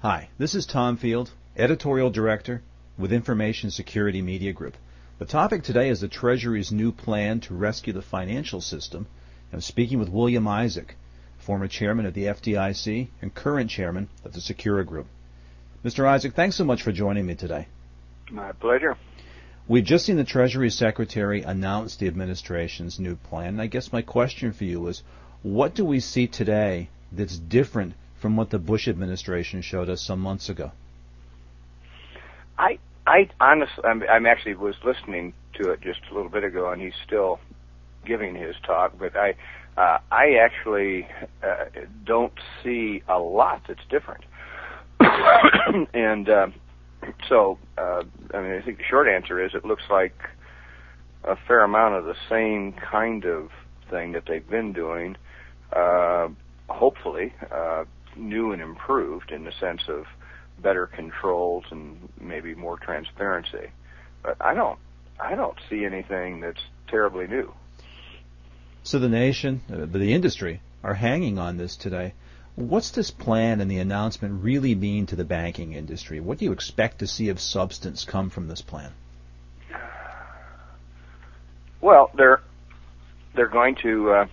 Hi, this is Tom Field, Editorial Director with Information Security Media Group. The topic today is the Treasury's new plan to rescue the financial system. I'm speaking with William Isaac, former chairman of the FDIC and current chairman of the Secura Group. Mr. Isaac, thanks so much for joining me today. My pleasure. We've just seen the Treasury Secretary announce the administration's new plan. I guess my question for you is, what do we see today that's different from what the Bush administration showed us some months ago? I I honestly, I'm, I'm actually was listening to it just a little bit ago, and he's still giving his talk. But I uh, I actually uh, don't see a lot that's different, and uh, so uh, I mean I think the short answer is it looks like a fair amount of the same kind of thing that they've been doing. Uh, hopefully, uh, new and improved in the sense of better controls and maybe more transparency. But I don't I don't see anything that's terribly new. So the nation, uh, the industry, are hanging on this today. What's this plan and the announcement really mean to the banking industry? What do you expect to see of substance come from this plan? Well, they're they're going to uh,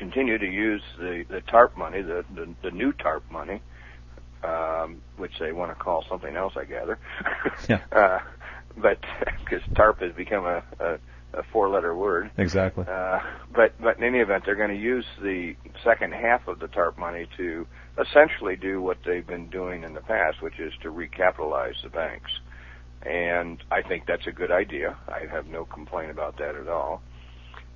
continue to use the, the TARP money, the, the, the new TARP money, um, which they want to call something else, I gather. Yeah. uh, but because TARP has become a, a, a four-letter word. Exactly. Uh, but but in any event, they're going to use the second half of the TARP money to essentially do what they've been doing in the past, which is to recapitalize the banks. And I think that's a good idea. I have no complaint about that at all.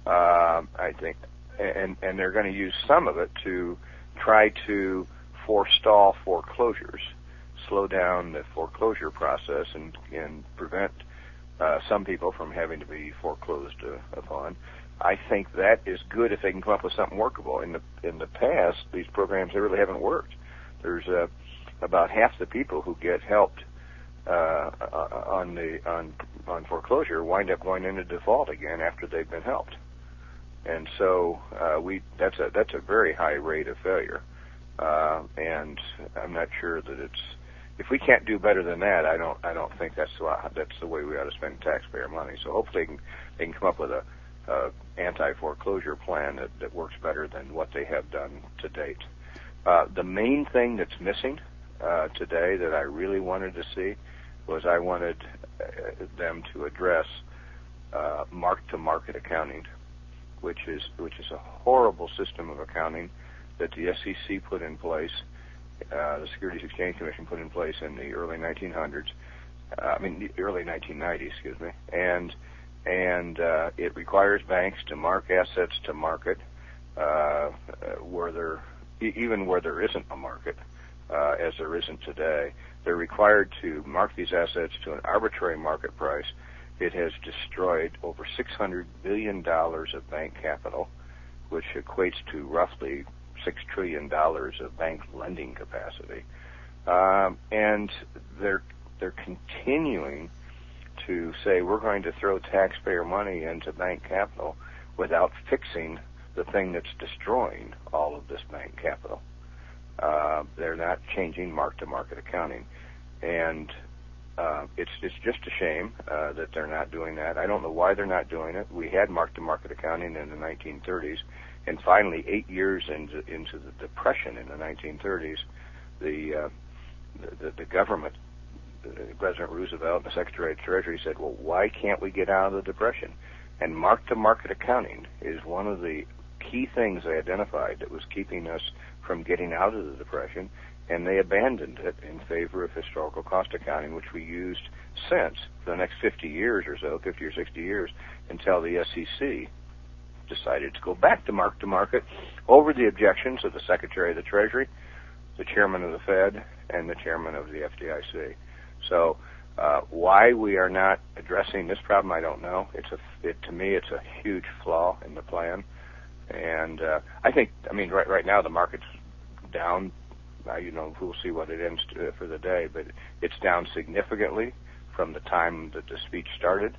Uh, I think and and they're going to use some of it to try to forestall foreclosures, slow down the foreclosure process, and and prevent uh, some people from having to be foreclosed uh, upon. I think that is good if they can come up with something workable. In the in the past, these programs they really haven't worked. There's uh, about half the people who get helped uh, on the on on foreclosure wind up going into default again after they've been helped and so uh, we that's a that's a very high rate of failure. Uh, and I'm not sure that it's if we can't do better than that, I don't I don't think that's the that's the way we ought to spend taxpayer money. So hopefully they can, they can come up with a, a anti foreclosure plan that, that works better than what they have done to date. Uh, the main thing that's missing uh, today that I really wanted to see was I wanted uh, them to address uh, mark to market accounting which is which is a horrible system of accounting that the SEC put in place, uh, the Securities Exchange Commission put in place in the early 1900s. Uh, I mean, the early 1990s, excuse me, and and uh, it requires banks to mark assets to market uh, where there even where there isn't a market, uh, as there isn't today. They're required to mark these assets to an arbitrary market price it has destroyed over $600 billion of bank capital, which equates to roughly $6 trillion of bank lending capacity. Um, and they're, they're continuing to say we're going to throw taxpayer money into bank capital without fixing the thing that's destroying all of this bank capital. Uh, they're not changing mark to market accounting. And uh, it's it's just a shame uh, that they're not doing that. I don't know why they're not doing it. We had mark-to-market accounting in the 1930s, and finally, eight years into into the depression in the 1930s, the uh, the, the government, uh, President Roosevelt and the Secretary of Treasury said, "Well, why can't we get out of the depression?" And mark-to-market accounting is one of the key things they identified that was keeping us from getting out of the depression and they abandoned it in favor of historical cost accounting, which we used since for the next 50 years or so, 50 or 60 years, until the SEC decided to go back to mark to market over the objections of the Secretary of the Treasury, the Chairman of the Fed, and the Chairman of the FDIC. So, uh, why we are not addressing this problem, I don't know. It's a, it, to me, it's a huge flaw in the plan, and uh, I think, I mean, right right now the market's down uh, you know, we'll see what it ends to, for the day, but it's down significantly from the time that the speech started.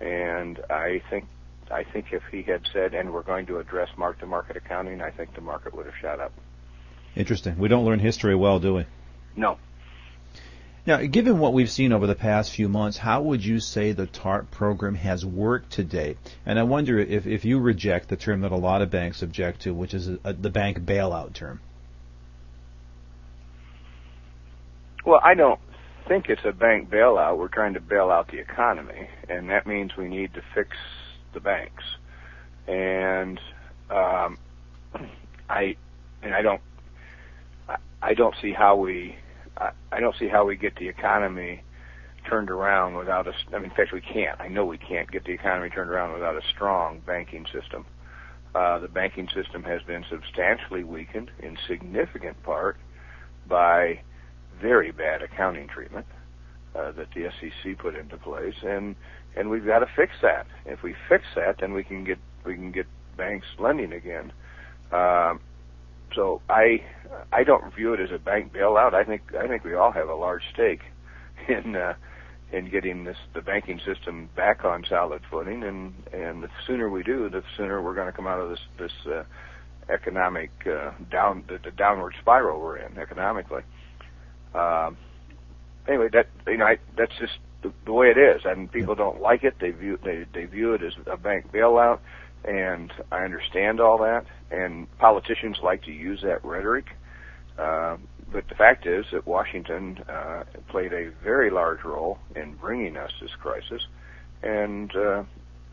And I think, I think if he had said, and we're going to address mark-to-market accounting, I think the market would have shot up. Interesting. We don't learn history well, do we? No. Now, given what we've seen over the past few months, how would you say the TARP program has worked to date? And I wonder if, if you reject the term that a lot of banks object to, which is a, a, the bank bailout term. Well, I don't think it's a bank bailout. We're trying to bail out the economy, and that means we need to fix the banks. And um, I and I don't I don't see how we I don't see how we get the economy turned around without a. I mean, in fact, we can't. I know we can't get the economy turned around without a strong banking system. Uh, the banking system has been substantially weakened in significant part by very bad accounting treatment uh, that the SEC put into place, and and we've got to fix that. If we fix that, then we can get we can get banks lending again. Um, so I I don't view it as a bank bailout. I think I think we all have a large stake in uh, in getting this the banking system back on solid footing, and and the sooner we do, the sooner we're going to come out of this this uh, economic uh, down the, the downward spiral we're in economically. Um, anyway, that you know I, that's just the, the way it is, and people don't like it. They view they they view it as a bank bailout and I understand all that. And politicians like to use that rhetoric, uh, but the fact is that Washington uh, played a very large role in bringing us this crisis, and uh,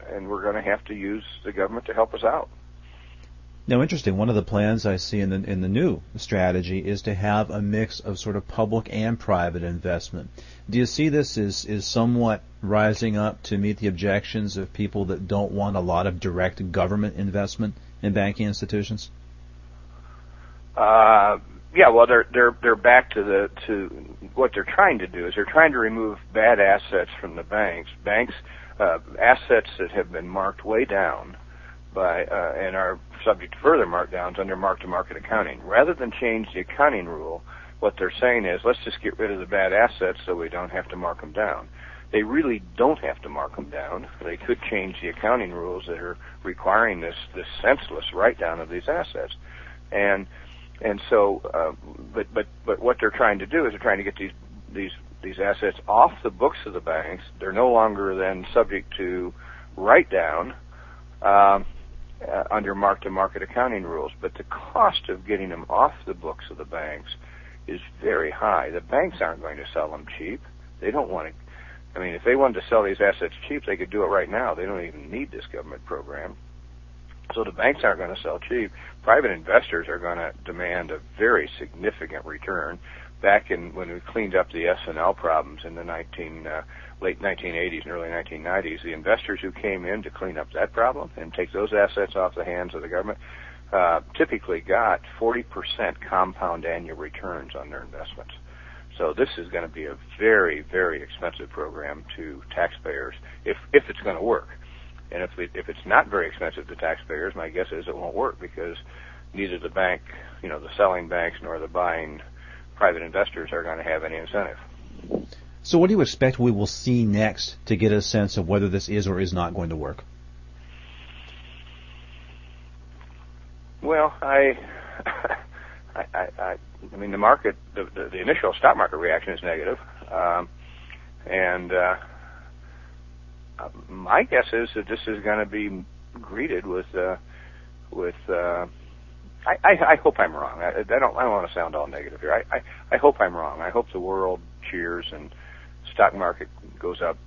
and we're going to have to use the government to help us out. Now, interesting. One of the plans I see in the in the new strategy is to have a mix of sort of public and private investment. Do you see this as is somewhat rising up to meet the objections of people that don't want a lot of direct government investment in banking institutions? Uh, yeah. Well, they're they're they're back to the to what they're trying to do is they're trying to remove bad assets from the banks. Banks uh, assets that have been marked way down by uh, and are subject to further markdowns under mark-to-market accounting. Rather than change the accounting rule, what they're saying is let's just get rid of the bad assets so we don't have to mark them down. They really don't have to mark them down. They could change the accounting rules that are requiring this this senseless write-down of these assets, and and so, uh, but but but what they're trying to do is they're trying to get these these these assets off the books of the banks. They're no longer then subject to write down. Um, uh, under mark-to-market accounting rules, but the cost of getting them off the books of the banks is very high. The banks aren't going to sell them cheap. They don't want to. I mean, if they wanted to sell these assets cheap, they could do it right now. They don't even need this government program. So the banks aren't going to sell cheap. Private investors are going to demand a very significant return. Back in when we cleaned up the S&L problems in the 19 uh, late 1980s and early 1990s, the investors who came in to clean up that problem and take those assets off the hands of the government uh, typically got 40% compound annual returns on their investments. So this is going to be a very, very expensive program to taxpayers if if it's going to work. And if it, if it's not very expensive to taxpayers, my guess is it won't work because neither the bank, you know, the selling banks nor the buying private investors are going to have any incentive. So what do you expect we will see next to get a sense of whether this is or is not going to work? Well, I, I, I, I mean, the market, the, the, the initial stock market reaction is negative, um, and uh, my guess is that this is going to be greeted with, uh, with. Uh, I, I, I hope I'm wrong. I, I don't. I don't want to sound all negative here. I, I, I hope I'm wrong. I hope the world cheers and stock market goes up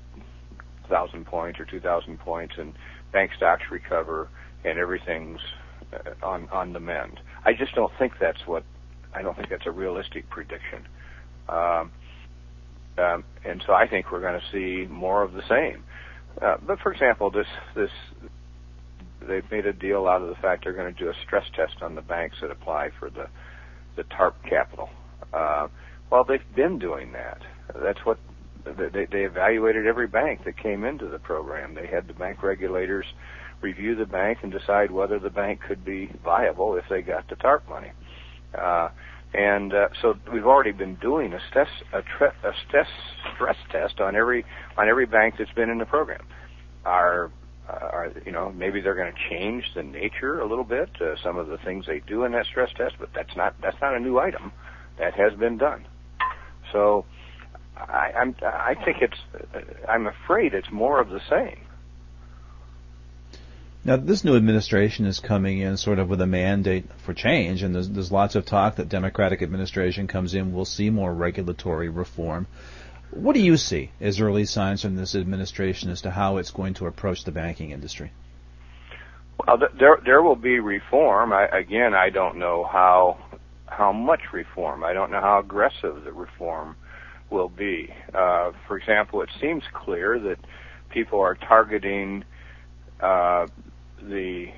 thousand points or two thousand points, and bank stocks recover, and everything's uh, on on the mend. I just don't think that's what I don't think that's a realistic prediction. Um, um, and so I think we're going to see more of the same. Uh, but for example, this this they've made a deal out of the fact they're going to do a stress test on the banks that apply for the the TARP capital. Uh, well, they've been doing that. That's what they, they evaluated every bank that came into the program. They had the bank regulators review the bank and decide whether the bank could be viable if they got the TARP money. Uh, and uh, so we've already been doing a stress a, tre- a stress stress test on every on every bank that's been in the program. Our uh, are you know maybe they're going to change the nature a little bit, uh, some of the things they do in that stress test, but that's not that's not a new item. That has been done. So I, I'm I think it's I'm afraid it's more of the same. Now, this new administration is coming in sort of with a mandate for change, and there's, there's lots of talk that Democratic administration comes in, we'll see more regulatory reform. What do you see as early signs from this administration as to how it's going to approach the banking industry? Well, there there will be reform. I, again, I don't know how how much reform. I don't know how aggressive the reform will be. Uh, for example, it seems clear that people are targeting uh, the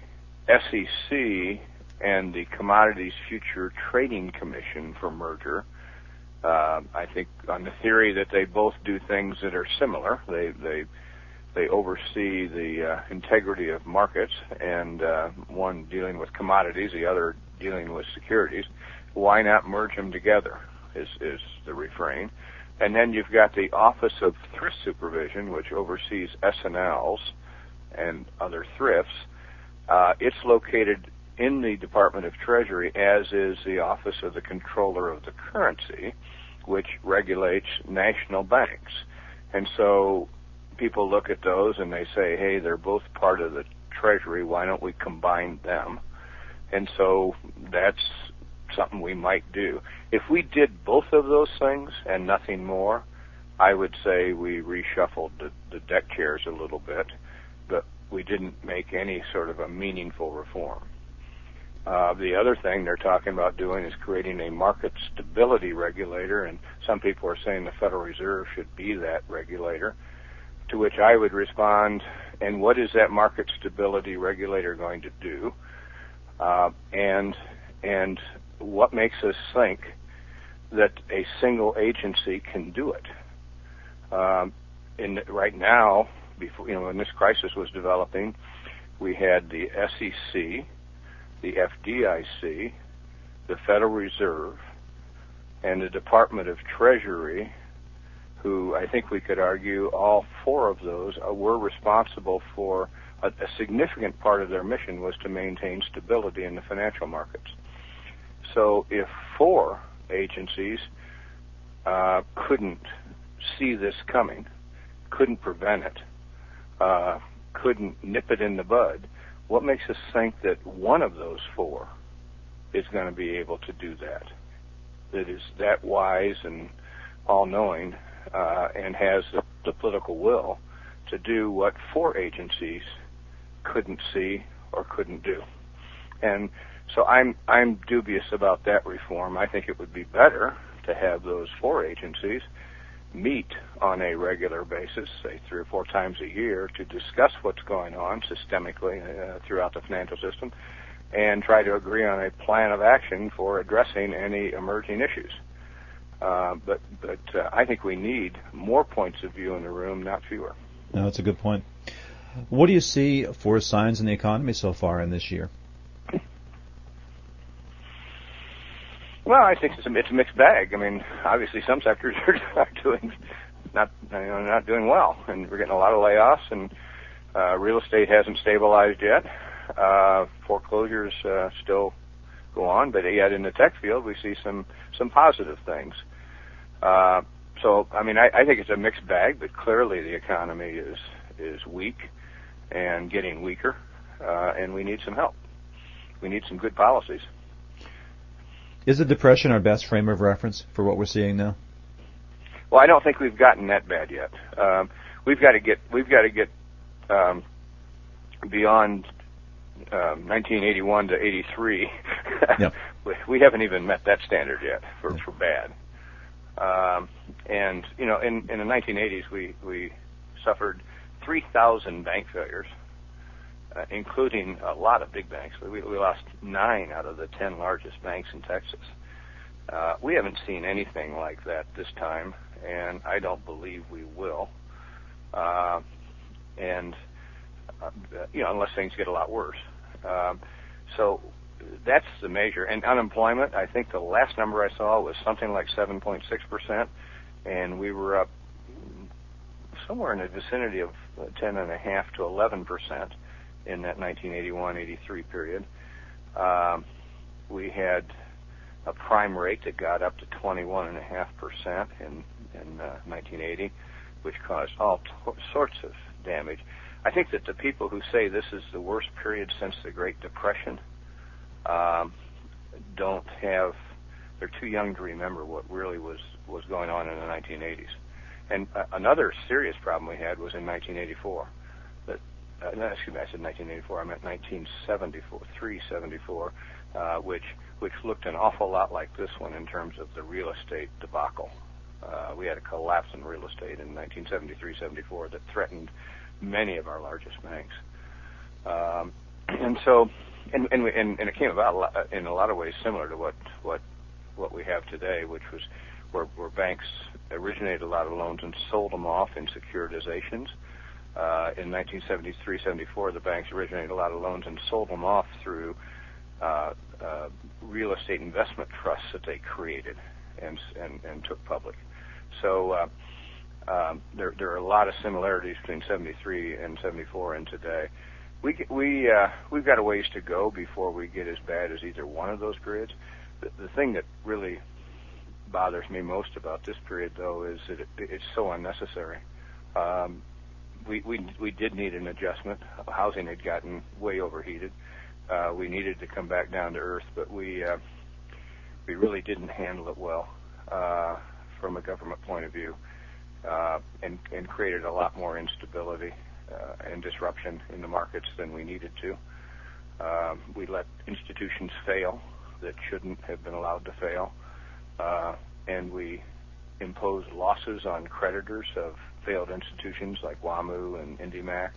SEC and the Commodities Future Trading Commission for merger. Uh, I think on the theory that they both do things that are similar. They they they oversee the uh, integrity of markets, and uh, one dealing with commodities, the other dealing with securities. Why not merge them together? Is is the refrain. And then you've got the Office of Thrift Supervision, which oversees S&Ls and other thrifts. Uh, it's located in the Department of Treasury, as is the Office of the Comptroller of the Currency, which regulates national banks. And so people look at those and they say, hey, they're both part of the Treasury. Why don't we combine them? And so that's something we might do. If we did both of those things and nothing more, I would say we reshuffled the, the deck chairs a little bit, but we didn't make any sort of a meaningful reform. Uh, the other thing they're talking about doing is creating a market stability regulator, and some people are saying the Federal Reserve should be that regulator. To which I would respond, and what is that market stability regulator going to do? Uh, and and what makes us think that a single agency can do it? Um, in right now, before you know, when this crisis was developing, we had the SEC, the FDIC, the Federal Reserve, and the Department of Treasury, who I think we could argue all four of those were responsible for a, a significant part of their mission was to maintain stability in the financial markets. So if four agencies uh, couldn't see this coming, couldn't prevent it, uh, couldn't nip it in the bud, what makes us think that one of those four is going to be able to do that? That is that wise and all-knowing uh, and has the, the political will to do what four agencies couldn't see or couldn't do. And so I'm I'm dubious about that reform. I think it would be better to have those four agencies meet on a regular basis, say three or four times a year, to discuss what's going on systemically uh, throughout the financial system, and try to agree on a plan of action for addressing any emerging issues. Uh, but but uh, I think we need more points of view in the room, not fewer. No, that's a good point. What do you see for signs in the economy so far in this year? Well, I think it's a, it's a mixed bag. I mean, obviously some sectors are, doing not you know not doing well, and we're getting a lot of layoffs, and uh, real estate hasn't stabilized yet. Uh, foreclosures uh, still go on, but yet in the tech field we see some some positive things. Uh, so I mean, I, I think it's a mixed bag, but clearly the economy is is weak and getting weaker, uh, and we need some help. We need some good policies. Is the depression our best frame of reference for what we're seeing now? Well, I don't think we've gotten that bad yet. Um, we've got to get we've got to get um, beyond um, 1981 to 83. Yep. we haven't even met that standard yet for for bad. Um, and you know, in in the 1980s, we we suffered 3,000 bank failures uh, including a lot of big banks. We, we lost nine out of the ten largest banks in Texas. Uh, we haven't seen anything like that this time, and I don't believe we will. Uh, and uh, you know, unless things get a lot worse. Um, so that's the measure. And unemployment, I think the last number I saw was something like 7.6 percent, and we were up somewhere in the vicinity of 10.5 to 11 percent in that 1981-83 period. Um, we had a prime rate that got up to 21.5% in in uh, 1980, which caused all t- sorts of damage. I think that the people who say this is the worst period since the Great Depression um, don't have they're too young to remember what really was was going on in the 1980s. And uh, another serious problem we had was in 1984. Uh, excuse me, I said 1984. I meant 1974, 374, uh, which which looked an awful lot like this one in terms of the real estate debacle. Uh, we had a collapse in real estate in 1973-74 that threatened many of our largest banks. Um, and so, and and, we, and and it came about in a lot of ways similar to what what what we have today, which was where, where banks originated a lot of loans and sold them off in securitizations. Uh, in 1973-74, the banks originated a lot of loans and sold them off through uh, uh, real estate investment trusts that they created and and, and took public. So uh, um, there there are a lot of similarities between 73 and 74 and today. We we uh, we've got a ways to go before we get as bad as either one of those periods. The, the thing that really bothers me most about this period, though, is that it, it's so unnecessary. Um, we, we did need an adjustment. Housing had gotten way overheated. Uh, we needed to come back down to earth, but we uh, we really didn't handle it well uh, from a government point of view, uh, and and created a lot more instability uh, and disruption in the markets than we needed to. Um, we let institutions fail that shouldn't have been allowed to fail, uh, and we imposed losses on creditors of failed institutions like WAMU and IndyMac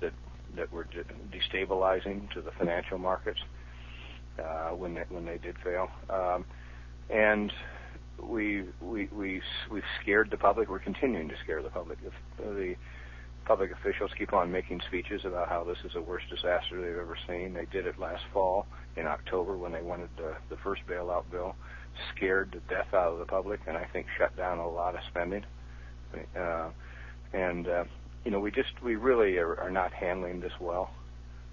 that that were de- destabilizing to the financial markets uh, when they, when they did fail. Um, and we we we we've scared the public. We're continuing to scare the public. If the public officials keep on making speeches about how this is the worst disaster they've ever seen. They did it last fall in October when they wanted the, the first bailout bill, scared the death out of the public, and I think shut down a lot of spending. Uh, and uh, you know, we just we really are, are not handling this well.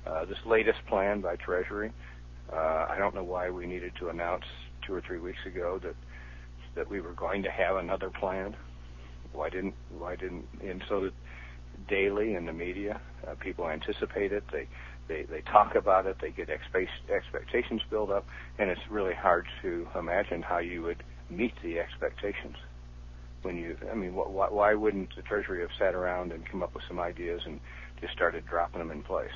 Uh, this latest plan by Treasury, uh, I don't know why we needed to announce two or three weeks ago that that we were going to have another plan. Why didn't why didn't and so that daily in the media uh, people anticipate it. They they they talk about it. They get expectations build up, and it's really hard to imagine how you would meet the expectations when you, I mean, why, why wouldn't the Treasury have sat around and come up with some ideas and just started dropping them in place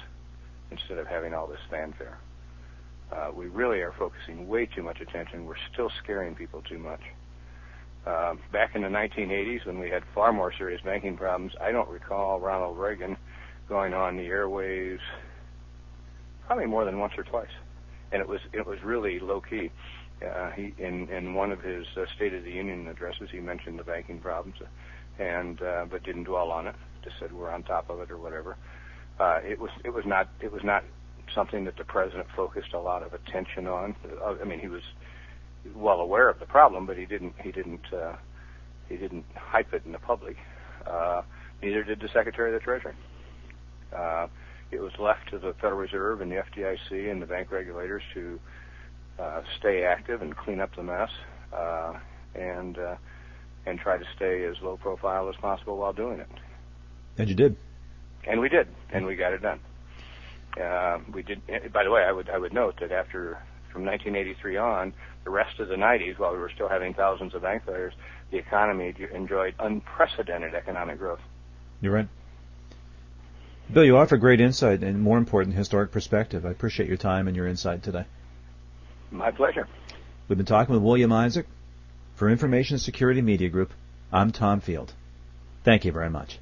instead of having all this fanfare? Uh, we really are focusing way too much attention. We're still scaring people too much. Uh, back in the 1980s, when we had far more serious banking problems, I don't recall Ronald Reagan going on the airwaves probably more than once or twice, and it was it was really low key. Uh, he in in one of his uh, State of the Union addresses, he mentioned the banking problems, and uh, but didn't dwell on it. Just said we're on top of it or whatever. Uh, it was it was not it was not something that the president focused a lot of attention on. Uh, I mean, he was well aware of the problem, but he didn't he didn't uh, he didn't hype it in the public. Uh, neither did the Secretary of the Treasury. Uh, it was left to the Federal Reserve and the FDIC and the bank regulators to uh, stay active and clean up the mess, uh, and uh, and try to stay as low profile as possible while doing it. And you did. And we did, and we got it done. Uh, we did. By the way, I would I would note that after from 1983 on, the rest of the 90s, while we were still having thousands of bank failures, the economy enjoyed unprecedented economic growth. You're right. Bill, you offer great insight and, more important, historic perspective. I appreciate your time and your insight today. My pleasure. We've been talking with William Isaac for Information Security Media Group. I'm Tom Field. Thank you very much.